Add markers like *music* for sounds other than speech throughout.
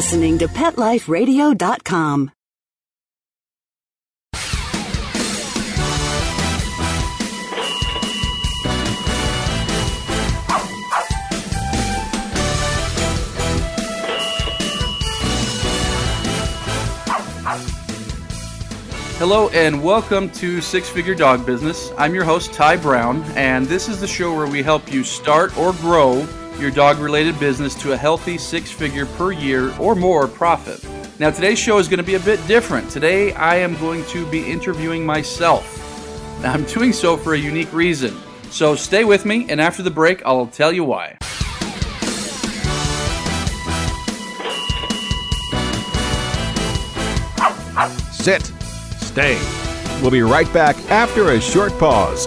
listening to PetLifeRadio.com. Hello and welcome to Six Figure Dog Business. I'm your host, Ty Brown, and this is the show where we help you start or grow your dog related business to a healthy six figure per year or more profit. Now, today's show is going to be a bit different. Today, I am going to be interviewing myself. Now, I'm doing so for a unique reason. So stay with me, and after the break, I'll tell you why. Sit. Stay. We'll be right back after a short pause.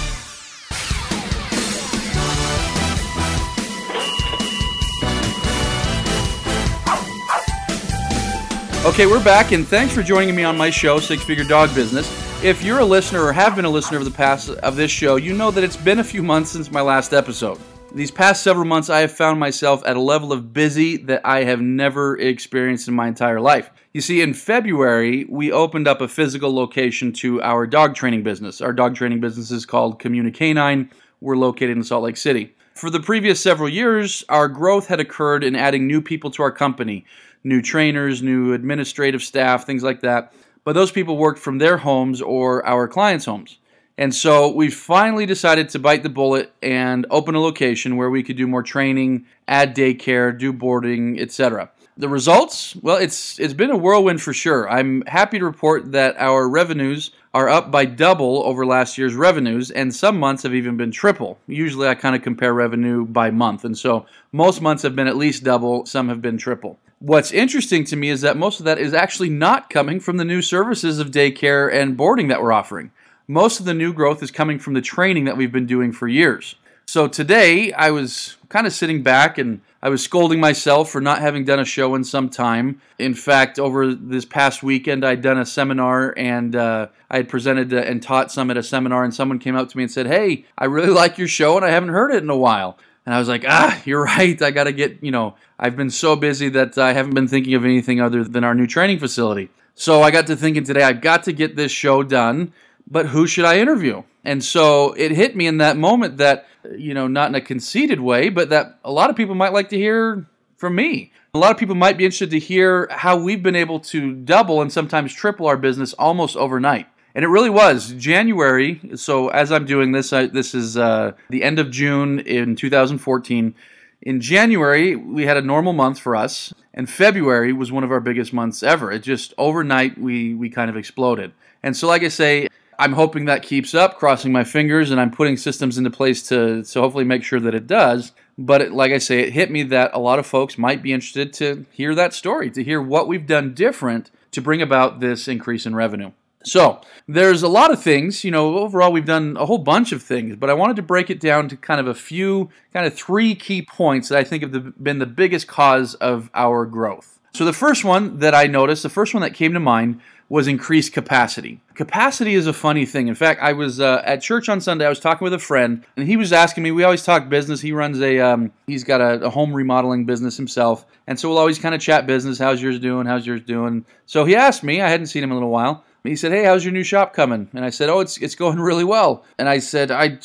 Okay, we're back, and thanks for joining me on my show, Six Figure Dog Business. If you're a listener or have been a listener of the past of this show, you know that it's been a few months since my last episode. These past several months, I have found myself at a level of busy that I have never experienced in my entire life. You see, in February, we opened up a physical location to our dog training business. Our dog training business is called Communicanine. We're located in Salt Lake City. For the previous several years, our growth had occurred in adding new people to our company new trainers, new administrative staff, things like that. But those people worked from their homes or our clients' homes. And so we finally decided to bite the bullet and open a location where we could do more training, add daycare, do boarding, etc. The results? Well, it's it's been a whirlwind for sure. I'm happy to report that our revenues are up by double over last year's revenues, and some months have even been triple. Usually I kind of compare revenue by month, and so most months have been at least double, some have been triple. What's interesting to me is that most of that is actually not coming from the new services of daycare and boarding that we're offering. Most of the new growth is coming from the training that we've been doing for years. So today I was kind of sitting back and I was scolding myself for not having done a show in some time. In fact, over this past weekend, I'd done a seminar and uh, I had presented and taught some at a seminar, and someone came up to me and said, Hey, I really like your show and I haven't heard it in a while. And I was like, ah, you're *laughs* right. I got to get, you know, I've been so busy that I haven't been thinking of anything other than our new training facility. So I got to thinking today, I've got to get this show done, but who should I interview? And so it hit me in that moment that, you know, not in a conceited way, but that a lot of people might like to hear from me. A lot of people might be interested to hear how we've been able to double and sometimes triple our business almost overnight. And it really was January. So as I'm doing this, I, this is uh, the end of June in 2014. In January, we had a normal month for us, and February was one of our biggest months ever. It just overnight we we kind of exploded. And so, like I say, I'm hoping that keeps up, crossing my fingers, and I'm putting systems into place to so hopefully make sure that it does. But it, like I say, it hit me that a lot of folks might be interested to hear that story, to hear what we've done different to bring about this increase in revenue. So there's a lot of things, you know, overall we've done a whole bunch of things, but I wanted to break it down to kind of a few, kind of three key points that I think have been the biggest cause of our growth. So the first one that I noticed, the first one that came to mind was increased capacity. Capacity is a funny thing. In fact, I was uh, at church on Sunday. I was talking with a friend, and he was asking me. We always talk business. He runs a, um, he's got a, a, home remodeling business himself, and so we'll always kind of chat business. How's yours doing? How's yours doing? So he asked me. I hadn't seen him in a little while. He said, "Hey, how's your new shop coming?" And I said, "Oh, it's it's going really well." And I said, "I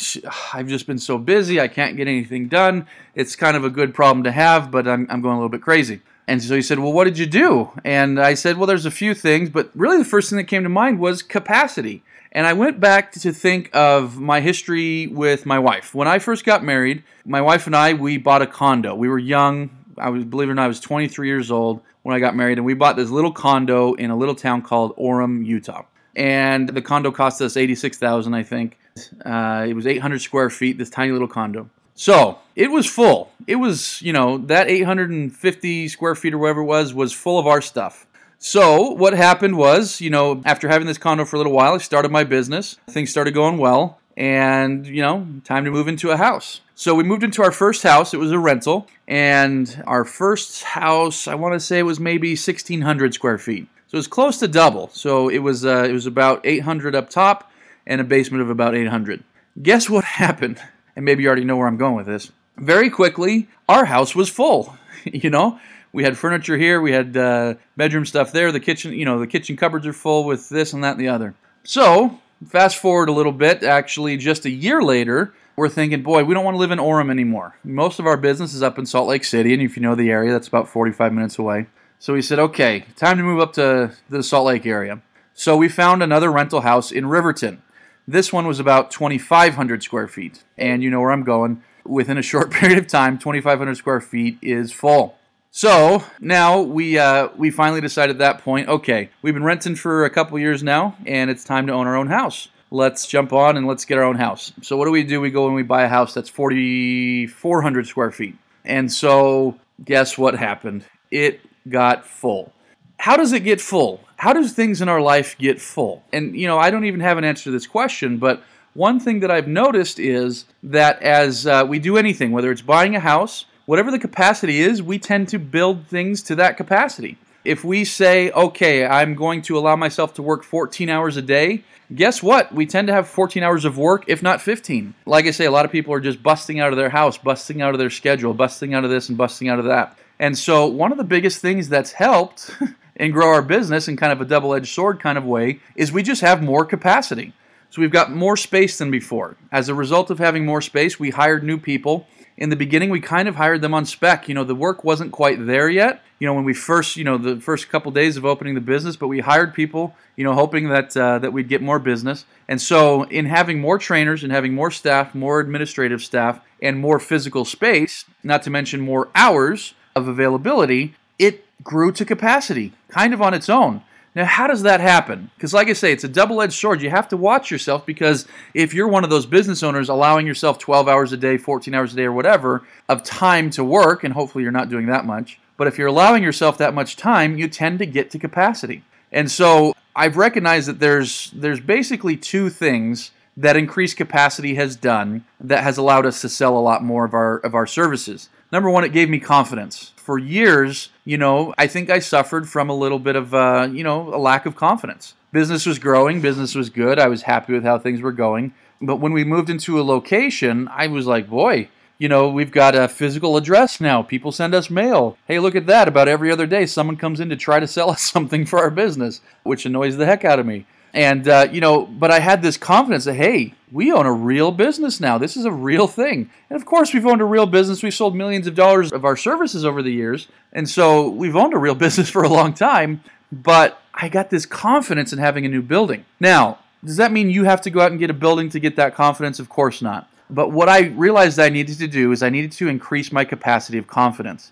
I've just been so busy. I can't get anything done. It's kind of a good problem to have, but I'm I'm going a little bit crazy." And so he said, Well, what did you do? And I said, Well, there's a few things, but really the first thing that came to mind was capacity. And I went back to think of my history with my wife. When I first got married, my wife and I, we bought a condo. We were young. I was, believe it or not, I was 23 years old when I got married, and we bought this little condo in a little town called Orem, Utah. And the condo cost us 86,000, I think. Uh, it was 800 square feet, this tiny little condo. So it was full. It was, you know, that 850 square feet or whatever it was, was full of our stuff. So what happened was, you know, after having this condo for a little while, I started my business. Things started going well, and, you know, time to move into a house. So we moved into our first house. It was a rental, and our first house, I want to say, was maybe 1,600 square feet. So it was close to double. So it was uh, it was about 800 up top and a basement of about 800. Guess what *laughs* happened? and maybe you already know where I'm going with this. Very quickly, our house was full. *laughs* you know, we had furniture here, we had uh, bedroom stuff there. The kitchen, you know, the kitchen cupboards are full with this and that and the other. So, fast forward a little bit, actually, just a year later, we're thinking, boy, we don't want to live in Orem anymore. Most of our business is up in Salt Lake City, and if you know the area, that's about 45 minutes away. So we said, okay, time to move up to the Salt Lake area. So we found another rental house in Riverton. This one was about 2,500 square feet. And you know where I'm going. Within a short *laughs* period of time, 2,500 square feet is full. So now we uh, we finally decided at that point, okay, we've been renting for a couple years now, and it's time to own our own house. Let's jump on and let's get our own house. So what do we do? We go and we buy a house that's 4,400 square feet. And so guess what happened? It got full how does it get full? How does things in our life get full? And, you know, I don't even have an answer to this question, but one thing that I've noticed is that as uh, we do anything, whether it's buying a house, whatever the capacity is, we tend to build things to that capacity. If we say, okay, I'm going to allow myself to work 14 hours a day, guess what? We tend to have 14 hours of work, if not 15. Like I say, a lot of people are just busting out of their house, busting out of their schedule, busting out of this and busting out of that. And so, one of the biggest things that's helped *laughs* and grow our business in kind of a double edged sword kind of way is we just have more capacity. So we've got more space than before. As a result of having more space, we hired new people. In the beginning, we kind of hired them on spec. You know, the work wasn't quite there yet. You know, when we first, you know, the first couple days of opening the business, but we hired people, you know, hoping that uh, that we'd get more business. And so, in having more trainers and having more staff, more administrative staff, and more physical space, not to mention more hours of availability, it grew to capacity, kind of on its own. Now, how does that happen? Because, like I say, it's a double edged sword. You have to watch yourself because if you're one of those business owners allowing yourself 12 hours a day, 14 hours a day, or whatever of time to work, and hopefully you're not doing that much, but if you're allowing yourself that much time, you tend to get to capacity. And so I've recognized that there's there's basically two things that increased capacity has done that has allowed us to sell a lot more of our of our services. Number one, it gave me confidence. For years, you know, I think I suffered from a little bit of, uh, you know, a lack of confidence. Business was growing, business was good. I was happy with how things were going. But when we moved into a location, I was like, boy, you know, we've got a physical address now. People send us mail. Hey, look at that. About every other day, someone comes in to try to sell us *laughs* something for our business, which annoys the heck out of me. And, uh, you know, but I had this confidence that, hey, we own a real business now. This is a real thing. And of course, we've owned a real business. We've sold millions of dollars of our services over the years. And so we've owned a real *laughs* business for a long time. But I got this confidence in having a new building. Now, does that mean you have to go out and get a building to get that confidence? Of course not. But what I realized I needed to do is I needed to increase my capacity of confidence.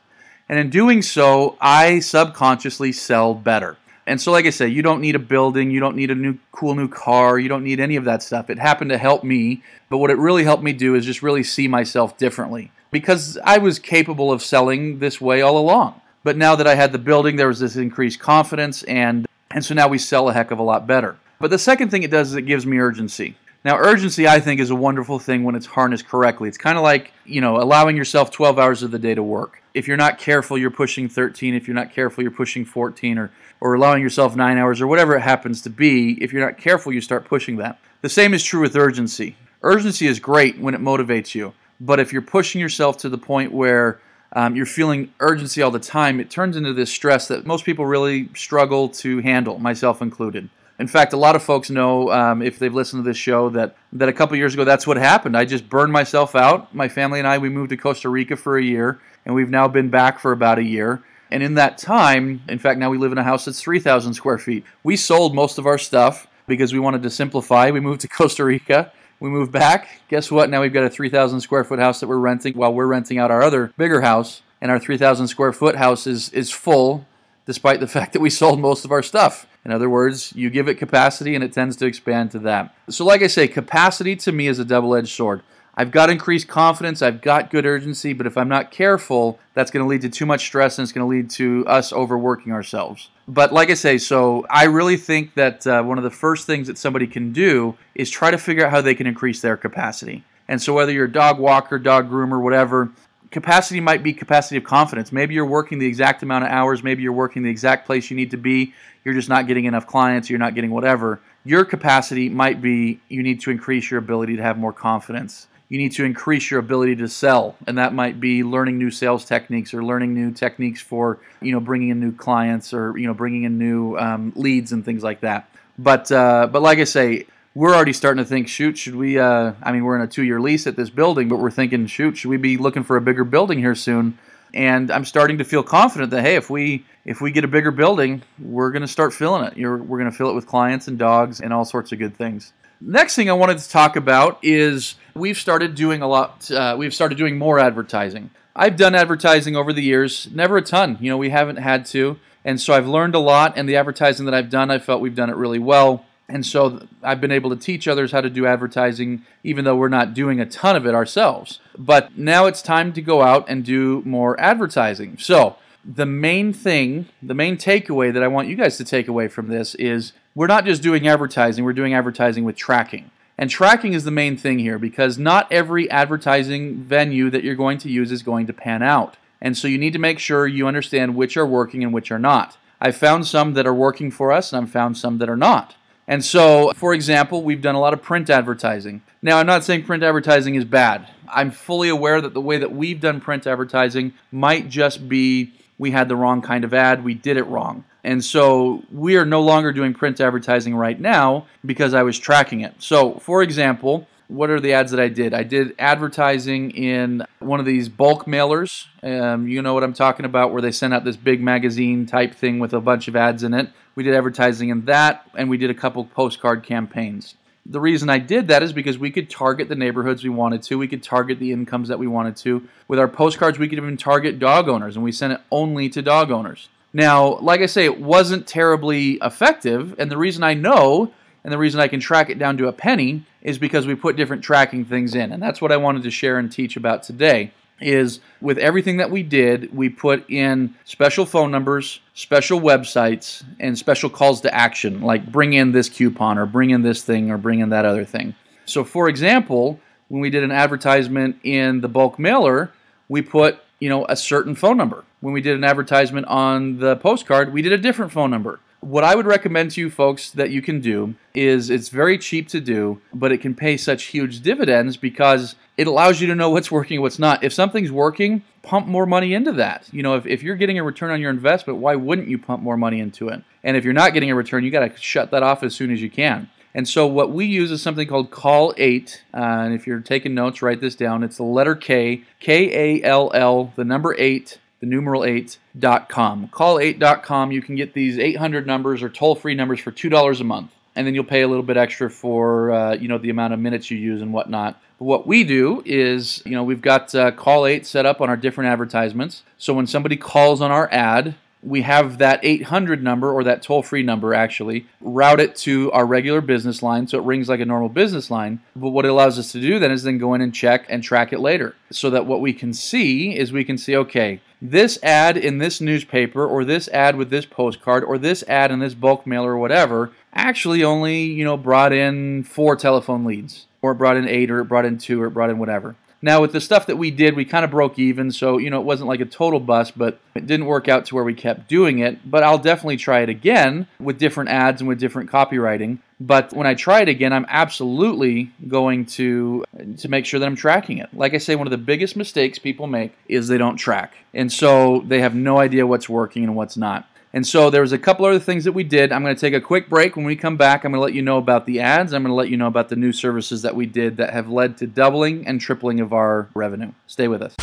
And in doing so, I subconsciously sell better. And so, like I say, you don't need a building, you don't need a new cool new car, you don't need any of that stuff. It happened to help me, but what it really helped me do is just really see myself differently because I was capable of selling this way all along. But now that I had the building, there was this increased confidence, and and so now we sell a heck of a lot better. But the second thing it does is it gives me urgency. Now, urgency, I think, is a wonderful thing when it's harnessed correctly. It's kind of like, you know, allowing yourself 12 hours of the day to work. If you're not careful, you're pushing 13. If you're not careful, you're pushing 14 or, or allowing yourself nine hours or whatever it happens to be. If you're not careful, you start pushing that. The same is true with urgency. Urgency is great when it motivates you. But if you're pushing yourself to the point where um, you're feeling urgency all the time, it turns into this stress that most people really struggle to handle, myself included. In fact, a lot of folks know um, if they've listened to this show that that a couple years ago that's what happened. I just burned myself out. My family and I we moved to Costa Rica for a year, and we've now been back for about a year. And in that time, in fact, now we live in a house that's 3,000 square feet. We sold most of our stuff because we wanted to simplify. We moved to *laughs* Costa Rica. We moved back. Guess what? Now we've got a 3,000 square foot house that we're renting while we're renting out our other bigger house. And our 3,000 square foot house is, is full despite the *laughs* fact that we sold most of our stuff. In other words, you give it capacity and it tends to expand to that. So, like I say, capacity to me is a double edged sword. I've got increased confidence, I've got good urgency, but if I'm not careful, that's going to lead to too much stress and it's going to lead to us overworking ourselves. But like I say, so I really think that uh, one of the first things that somebody can do is try to figure out how they can increase their capacity. And so, whether you're a dog walker, dog groomer, whatever, capacity might be capacity of confidence. Maybe you're working the exact amount of hours, maybe you're working the exact place you need to be, you're just not getting enough clients, you're not getting whatever. Your capacity might be you need to increase your ability to have more confidence. You need to increase your ability to sell, and that might be learning new sales techniques or learning new techniques for you know bringing in new clients or you know bringing in new um, leads and things like that. But uh, but like I say, we're already starting to think, shoot, should we? Uh, I mean, we're in a two-year lease at this building, but we're thinking, shoot, should we be looking for a bigger building here soon? And I'm starting to feel confident that hey, if we if we get a bigger building, we're going to start filling it. You're, we're going to fill it with clients and dogs and all sorts of good things. Next thing I wanted to talk about is we've started doing a lot. Uh, we've started doing more advertising. I've done advertising over the years, never a ton. You know, we haven't had to, and so I've learned a lot. And the advertising that I've done, I felt we've done it really well. And so I've been able to teach others how to do advertising, even though we're not doing a ton of it ourselves. But now it's time to go out and do more advertising. So the main thing, the main takeaway that I want you guys to take away from this is we're not just doing advertising, we're doing advertising with tracking. And tracking is the main thing here because not every advertising venue that you're going to use is going to pan out. And so you need to make sure you understand which are working and which are not. I've found some that are working for us, and I've found some that are not. And so, for example, we've done a lot of print advertising. Now, I'm not saying print advertising is bad. I'm fully aware that the way that we've done print advertising might just be we had the wrong kind of ad, we did it wrong. And so we are no longer doing print advertising right now because I was tracking it. So, for example, what are the ads that I did? I did advertising in one of these bulk mailers. Um, you know what I'm talking about, where they send out this big magazine type thing with a bunch of ads in it. We did advertising in that, and we did a couple postcard campaigns. The reason I did that is because we could target the neighborhoods we wanted to. We could target the incomes that we wanted to. With our postcards, we could even target dog owners, and we sent it only to dog owners. Now, like I say, it wasn't terribly effective, and the reason I know and the reason I can track it down to a penny is because we put different tracking things in. And that's what I wanted to share and teach about today is with everything that we did, we put in special phone numbers, special websites, and special calls to action, like bring in this coupon or bring in this thing or bring in that other thing. So, for example, when we did an advertisement in the bulk mailer, we put you know a certain phone number. When we did an advertisement on the postcard, we did a different phone number what I would recommend to you folks that you can do is it's very cheap to do, but it can pay such huge dividends because it allows you to know what's working what's not. If something's working, pump more money into that. You know, if, if you're getting a return on your investment, why wouldn't you pump more money into it? And if you're not getting a return, you got to shut that off as soon as you can. And so what we use is something called Kall8. Uh, and if you're taking notes, write this down. It's the letter K, K A L L, the number 8, the numeral 8.com. Kall8.com. You can get these 800 numbers or toll free numbers for $2 a month. And then you'll pay a little bit extra for uh, you know the amount of minutes you use and whatnot. But what we do is you know we've got uh, Kall8 set up on our different advertisements. So when somebody calls on our ad, we have that 800 number or that toll free number actually, route it to our regular business line so it rings like a normal business line. But what it allows us to do then is then go in and check and track it later so that what we can see is we can see, okay, this ad in this newspaper or this ad with this postcard or this ad in this bulk mail or whatever actually only, you know, brought in four telephone leads or it brought in eight or it brought in two or it brought in whatever. Now, with the stuff that we did, we kind of broke even, so you know it wasn't like a total bust, but it didn't work out to where we kept doing it. But I'll definitely try it again with different ads and with different copywriting. But when I try it again, I'm absolutely going to to make sure that I'm tracking it. Like I say, one of the biggest mistakes people make is they don't track, and so they have no idea what's working and what's not. And so there was a couple other things that we did. I'm going to take a quick break. When we come back, I'm going to let you know about the ads. I'm going to let you know about the new services that we did that have led to doubling and tripling of our revenue. Stay with us.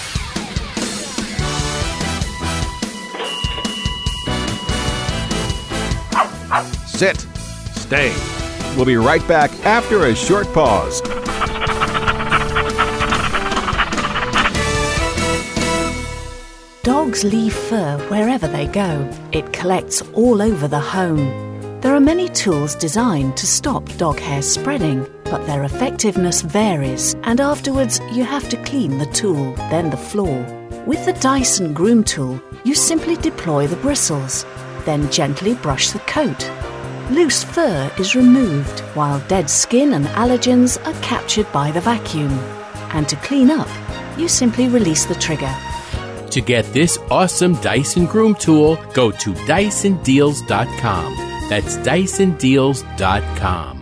Sit. Stay. We'll be right back after a short pause. *laughs* Dogs leave fur wherever they go. It collects all over the home. There are many tools designed to stop dog hair spreading, but their effectiveness varies, and afterwards you have to clean the tool, then the floor. With the Dyson Groom Tool, you simply deploy the bristles, then gently brush the coat. Loose fur is removed, while dead skin and allergens are captured by the vacuum. And to clean up, you simply release the trigger. To get this awesome Dyson Groom tool, go to DysonDeals.com. That's DysonDeals.com.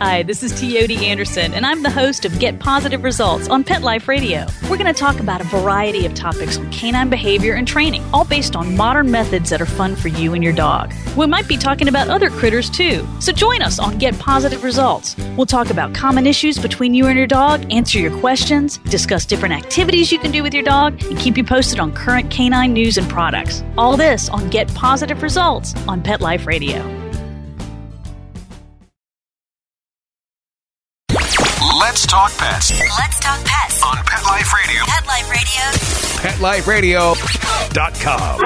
Hi, this is Teoti Anderson, and I'm the host of Get Positive Results on Pet Life Radio. We're going to talk about a variety of topics on canine behavior and training, all based on modern methods that are fun for you and your dog. We might be talking about other critters too, so join us on Get Positive Results. We'll talk about common issues between you and your dog, answer your questions, discuss different activities you can do with your dog, and keep you posted on current canine news and products. All this on Get Positive Results on Pet Life Radio. Talk pets Let's talk pets. on Pet Life Radio. Pet Life Radio. PetLifeRadio.com.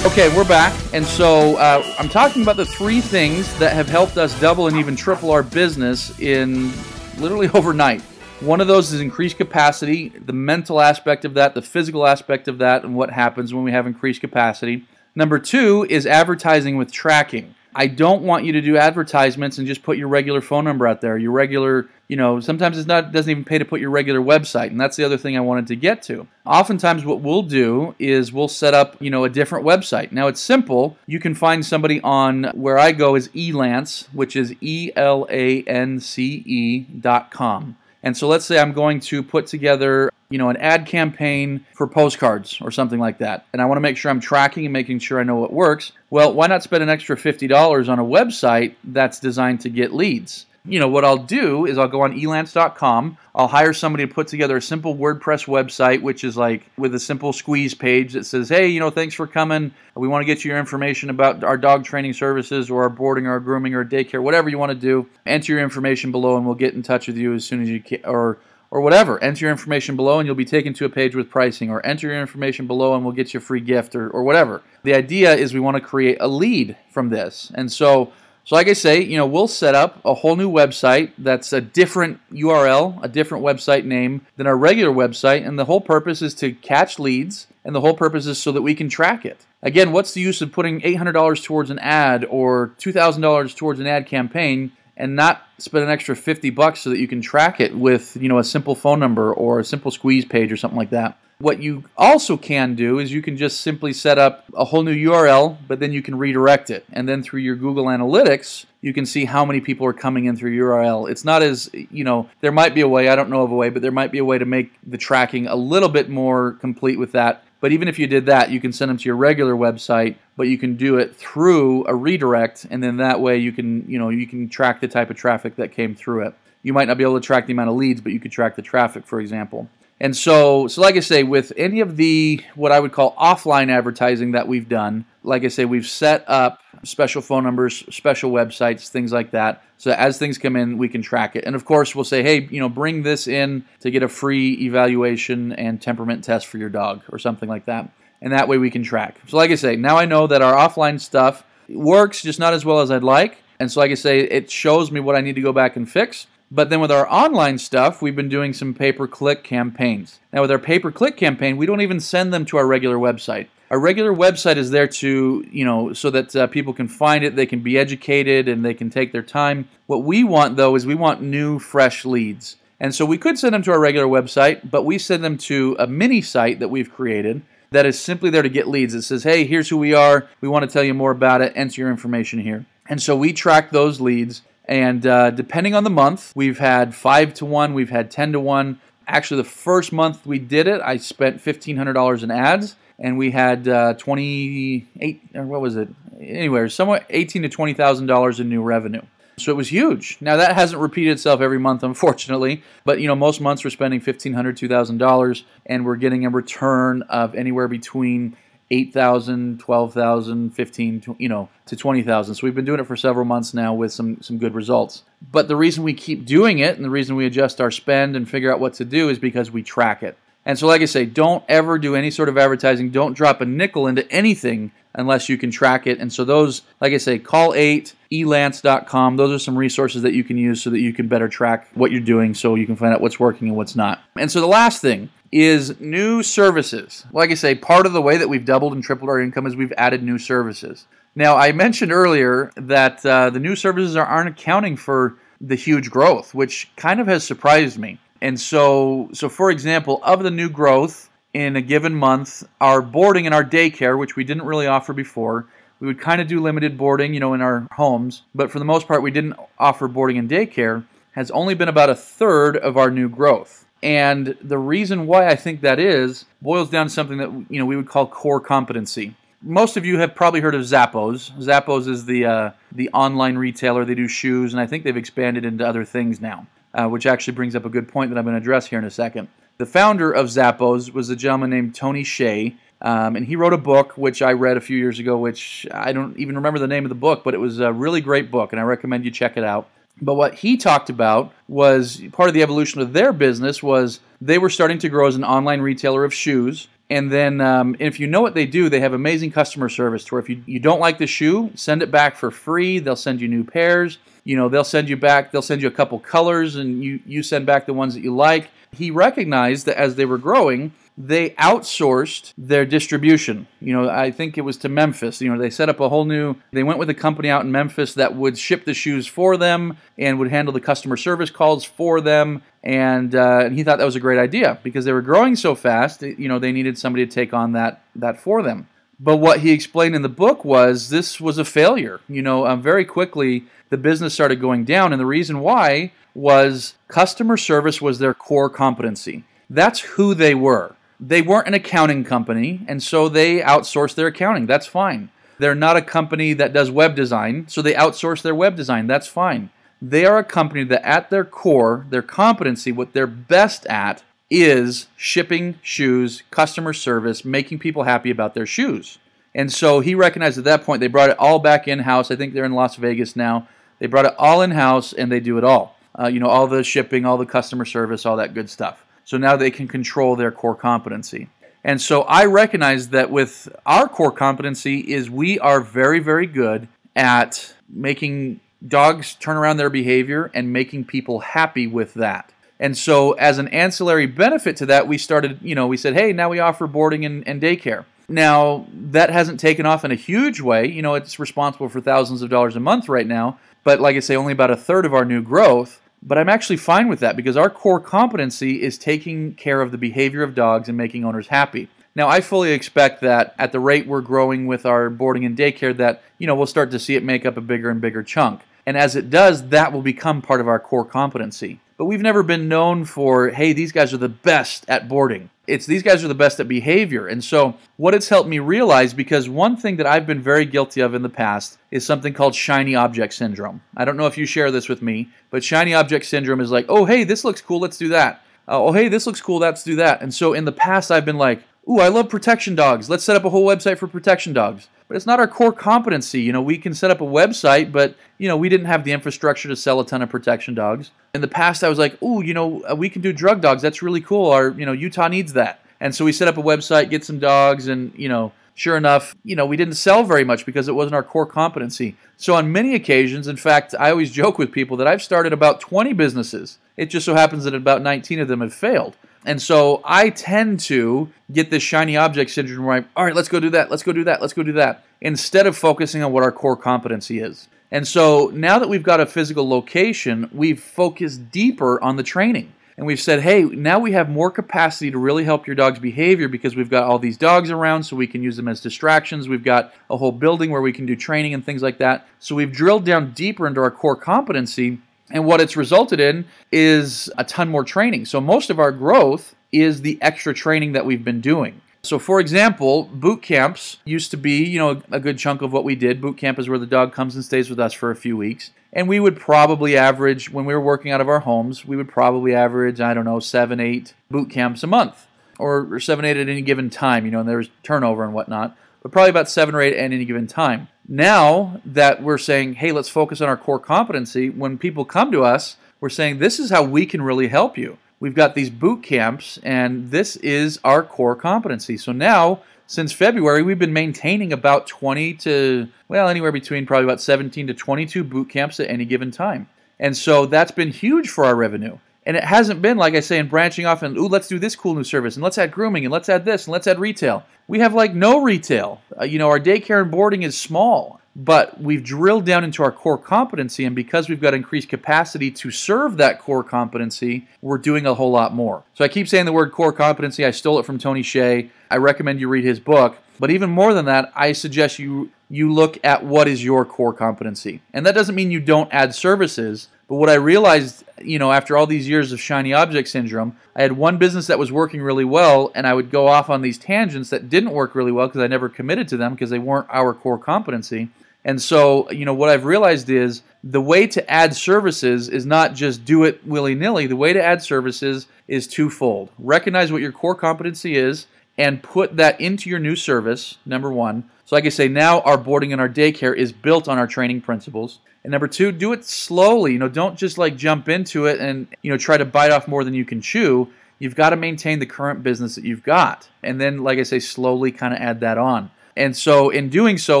Okay, we're back, and so uh, I'm talking about the three things that have helped us double and even triple our business in literally *laughs* overnight. One of those is increased capacity, the mental aspect of that, the physical aspect of that, and what happens when we have increased capacity. Number two is advertising with tracking. I don't want you to do advertisements and just put your regular phone number out there. Your regular, you know, sometimes it's not doesn't even pay to put your regular website, and that's the other thing I wanted to get to. Oftentimes what we'll do is we'll set up, you know, a different website. Now it's simple. You can find somebody on where I go is Elance, which is E L A N C E dot com. And so let's say I'm going to put together, you know, an ad campaign for postcards or something like that. And I want to make sure I'm tracking and making sure I know what works. Well, why not spend an extra $50 on a website that's designed to get leads? You know, what I'll do is I'll go on elance.com. I'll hire somebody to put together a simple WordPress website, which is like with a simple squeeze page that says, hey, you know, thanks for coming. We want to get you your information about our dog training services or our boarding or our grooming or daycare, whatever you want to do. Enter your information below and we'll get in touch with you as soon as you can, or or whatever. Enter your information below and you'll be taken to a page with pricing, or enter your information below and we'll get you a free gift, or, or whatever. The idea is we want to create a lead from this. And so, so like I say, you know, we'll set up a whole new website that's a different URL, a different website name than our regular website, and the whole purpose is to catch leads, and the whole purpose is so that we can track it. Again, what's the use of putting $800 towards an ad or $2,000 towards an ad campaign and not spend an extra 50 bucks so that you can track it with, you know, a simple phone number or a simple squeeze page or something like that. What you also can do is you can just simply set up a whole new URL, but then you can redirect it. And then through your Google Analytics, you can see how many people are coming in through URL. It's not as, you know, there might be a way, I don't know of a way, but there might be a way to make the tracking a little bit more complete with that. But even if you did that, you can send them to your regular website, but you can do it through a redirect, and then that way you can, you know, you can track the type of traffic that came through it. You might not be able to track the amount of leads, but you could track the traffic, for example. And so, so like I say, with any of the what I would call offline advertising that we've done, like I say, we've set up special phone numbers, special websites, things like that. So as things come in, we can track it. And of course, we'll say, hey, you know, bring this in to get a free evaluation and temperament test for your dog or something like that. And that way we can track. So, like I say, now I know that our offline stuff works just not as well as I'd like. And so, like I say, it shows me what I need to go back and fix. But then with our online stuff, we've been doing some pay per click campaigns. Now, with our pay per click campaign, we don't even send them to our regular website. Our regular website is there to, you know, so that uh, people can find it, they can be educated, and they can take their time. What we want, though, is we want new, fresh leads. And so we could send them to our regular website, but we send them to a mini site that we've created that is simply there to get leads. It says, hey, here's who we are. We want to tell you more about it. Enter your information here. And so we track those leads. And uh, depending on the month, we've had five to one, we've had 10 to one. Actually, the first month we did it, I spent $1,500 in ads and we had uh, 28 or what was it? Anywhere somewhere 18 to 20 thousand dollars in new revenue. So it was huge. Now that hasn't repeated itself every month *laughs* unfortunately but you know most months we're spending 1500 2000 dollars and we're getting a return of anywhere between 8,000, 12,000, 15, you know, to 20,000. So we've been doing it for several months now with some some good results. But the reason we keep doing it and the reason we adjust our spend and figure out what to do is because we track it. And so, like I say, don't ever do any sort of advertising. Don't drop a nickel into anything unless you can track it. And so, those, like I say, Kall8, elance.com. Those are some resources that you can use so that you can better track what you're doing so you can find out what's working and what's not. And so, the last thing is new services. Like I say, part of the way that we've doubled and tripled our income is we've added new services. Now, I mentioned earlier that uh, the new services aren't accounting for the huge growth, which kind of has surprised me. And so, so for example, of the new growth in a given month, our boarding and our daycare, which we didn't really offer before, we would kind of do limited boarding, you know, in our homes, but for the most part, we didn't offer boarding and daycare, has only been about a third of our new growth. And the reason why I think that is boils down to something that you know we would call core competency. Most of you have probably heard of Zappos. Zappos is the uh, the online retailer. They do shoes, and I think they've expanded into other things now uh, which actually brings up a good point that I'm going to address here in a second. The founder of Zappos was a gentleman named Tony Hsieh, um, and he wrote a book which I read a few years ago, which I don't even remember the name of the book, but it was a really great book, and I recommend you check it out. But what he talked about was part of the evolution of their business was they were starting to grow as an online retailer of shoes. And then, um, if you know what they do, they have amazing customer service. To where if you, you don't like the shoe, send it back for free. They'll send you new pairs you know they'll send you back they'll send you a couple colors and you you send back the ones that you like he recognized that as they were growing they outsourced their distribution you know i think it was to memphis you know they set up a whole new they went with a company out in memphis that would ship the shoes for them and would handle the customer service calls for them and, uh, and he thought that was a great idea because they were growing so fast you know they needed somebody to take on that that for them but what he explained in the book was this was a failure you know um, very quickly the business started going down. And the reason why was customer service was their core competency. That's who they were. They weren't an accounting company, and so they outsourced their accounting. That's fine. They're not a company that does web design, so they outsource their web design. That's fine. They are a company that, at their core, their competency, what they're best at, is shipping shoes, customer service, making people happy about their shoes. And so he recognized at that point they brought it all back in house. I think they're in Las Vegas now. They brought it all in house and they do it all. Uh, you know, all the shipping, all the customer service, all that good stuff. So now they can control their core competency. And so I recognize that with our core competency is we are very, very good at making dogs turn around their behavior and making people happy with that. And so as an ancillary benefit to that, we started, you know, we said, hey, now we offer boarding and, and daycare. Now, that hasn't taken off in a huge way. You know, it's responsible for thousands of dollars a month right now, but like I say, only about a third of our new growth. But I'm actually fine with that because our core competency is taking care of the behavior of dogs and making owners happy. Now, I fully expect that at the rate we're growing with our boarding and daycare, that you know we'll start to see it make up a bigger and bigger chunk. And as it does, that will become part of our core competency. But we've never been known for, hey, these guys are the best at boarding. It's these guys are the best at behavior. And so, what it's helped me realize, because one thing that I've been very guilty of in the past is something called shiny object syndrome. I don't know if you share this with me, but shiny object syndrome is like, oh, hey, this looks cool, let's do that. Uh, oh, hey, this looks cool, let's do that. And so, in the past, I've been like, ooh, I love protection dogs. Let's set up a whole website for protection dogs. but it's not our core competency. You know, we can set up a website, but you know, we didn't have the infrastructure to sell a ton of protection dogs. In the past, I was like, "Ooh, you know, uh, we can do drug dogs. That's really cool. Our, you know, Utah needs that." And so we set up a website, get some dogs, and you know, sure enough, you know, we didn't sell very much because it wasn't our core competency. So on many occasions, in fact, I always joke with people that I've started about 20 businesses. It just so happens that about 19 of them have failed. And so I tend to get this shiny object syndrome where I'm, all right, let's go do that, let's go do that, let's go do that, instead of focusing on what our core competency is. And so now that we've got a physical location, we've focused deeper on the training. And we've said, hey, now we have more capacity to really help your dog's behavior because we've got all these dogs around so we can use them as distractions. We've got a whole building where we can do training and things like that. So we've drilled down deeper into our core competency and what it's resulted in is a ton more training. So most of our growth is the extra training that we've been doing. So, for example, boot camps used to be, you know, a good chunk of what we did. Boot camp is where the dog comes and stays with us for a few weeks. And we would probably average, when we were working out of our homes, we would probably average, I don't know, seven, eight boot camps a month, or, or seven, eight at any given time. You know, and there's turnover and whatnot, but probably about seven or eight at any given time. Now that we're saying, hey, let's focus on our core competency, when people come to us, we're saying, this is how we can really help you. We've got these boot camps, and this is our core competency. So now, since February, we've been maintaining about 20 to, well, anywhere between probably about 17 to 22 boot camps at any given time. And so that's been huge for our revenue. And it hasn't been, like I say, in branching off and, ooh, let's do this cool new service, and let's add grooming, and let's add this, and let's add retail. We have like no retail. Uh, you know, our daycare and boarding is small, but we've drilled down into our core competency, and because we've got increased capacity to serve that core competency, we're doing a whole lot more. So I keep saying the word core competency. I stole it from Tony Hsieh. I recommend you read his book. But even more than that, I suggest you you look at what is your core competency. And that doesn't mean you don't add services, but what I realized, you know, after all these years of shiny object syndrome, I had one business that was working really well, and I would go off on these tangents that didn't work really well because I never committed to them because they weren't our core competency. And so, you know, what I've realized is the way to add services is not just do it willy nilly. The way to add services is twofold. Recognize what your core competency is and put that into your new service, number one. So, like I say, now our boarding and our daycare is built on our training principles. And number two, do it slowly. You know, don't just like jump into it and you know try to bite off more than you can chew. You've got to maintain the current business that you've got, and then, like I say, slowly kind of add that on. And so, in doing so,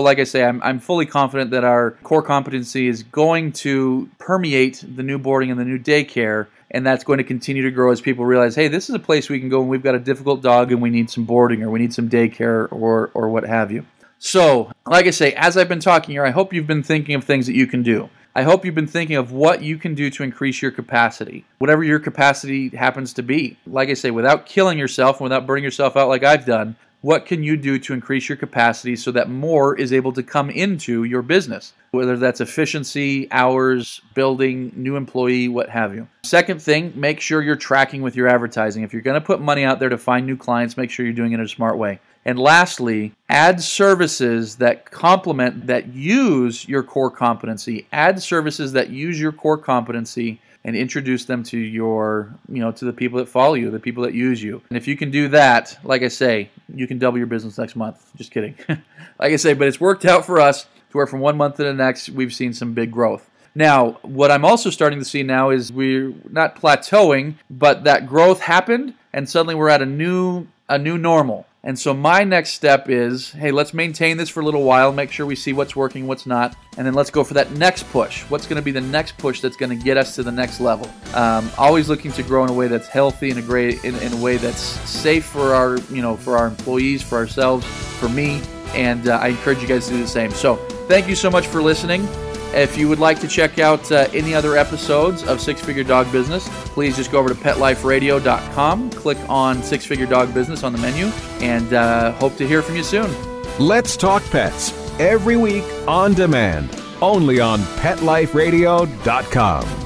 like I say, I'm, I'm fully confident that our core competency is going to permeate the new boarding and the new daycare, and that's going to continue to grow as people realize, hey, this is a place we can go when we've got a difficult dog and we need some boarding or we need some daycare or or what have you. So, like I say, as I've been talking here, I hope you've been thinking of things that you can do. I hope you've been thinking of what you can do to increase your capacity, whatever your capacity happens to be. Like I say, without killing yourself and without burning yourself out like I've done, what can you do to increase your capacity so that more is able to come into your business? Whether that's efficiency, hours, building, new employee, what have you. Second thing, make sure you're tracking with your advertising. If you're going to put money out there to find new clients, make sure you're doing it in a smart way. And lastly, add services that complement, that use your core competency. Add services that use your core competency and introduce them to your, you know, to the people that follow you, the people that use you. And if you can do that, like I say, you can double your business next month. Just kidding. *laughs* like I say, but it's worked out for us to where from one month to the next, we've seen some big growth. Now, what I'm also starting to see now is we're not plateauing, but that growth happened and suddenly we're at a new a new normal. And so my next step is, hey, let's maintain this for a little while, make sure we see what's working, what's not, and then let's go for that next push. What's going to be the next push that's going to get us to the next level? Um, always looking to grow in a way that's healthy, and a great, in, in, a way that's safe for our, you know, for our employees, for ourselves, for me, and uh, I encourage you guys to do the same. So thank you so much for listening. If you would like to check out uh, any other episodes of Six Figure Dog Business, please just go over to PetLifeRadio.com, click on Six Figure Dog Business on the menu, and uh, hope to hear from you soon. Let's Talk Pets every week on demand, only on PetLifeRadio.com.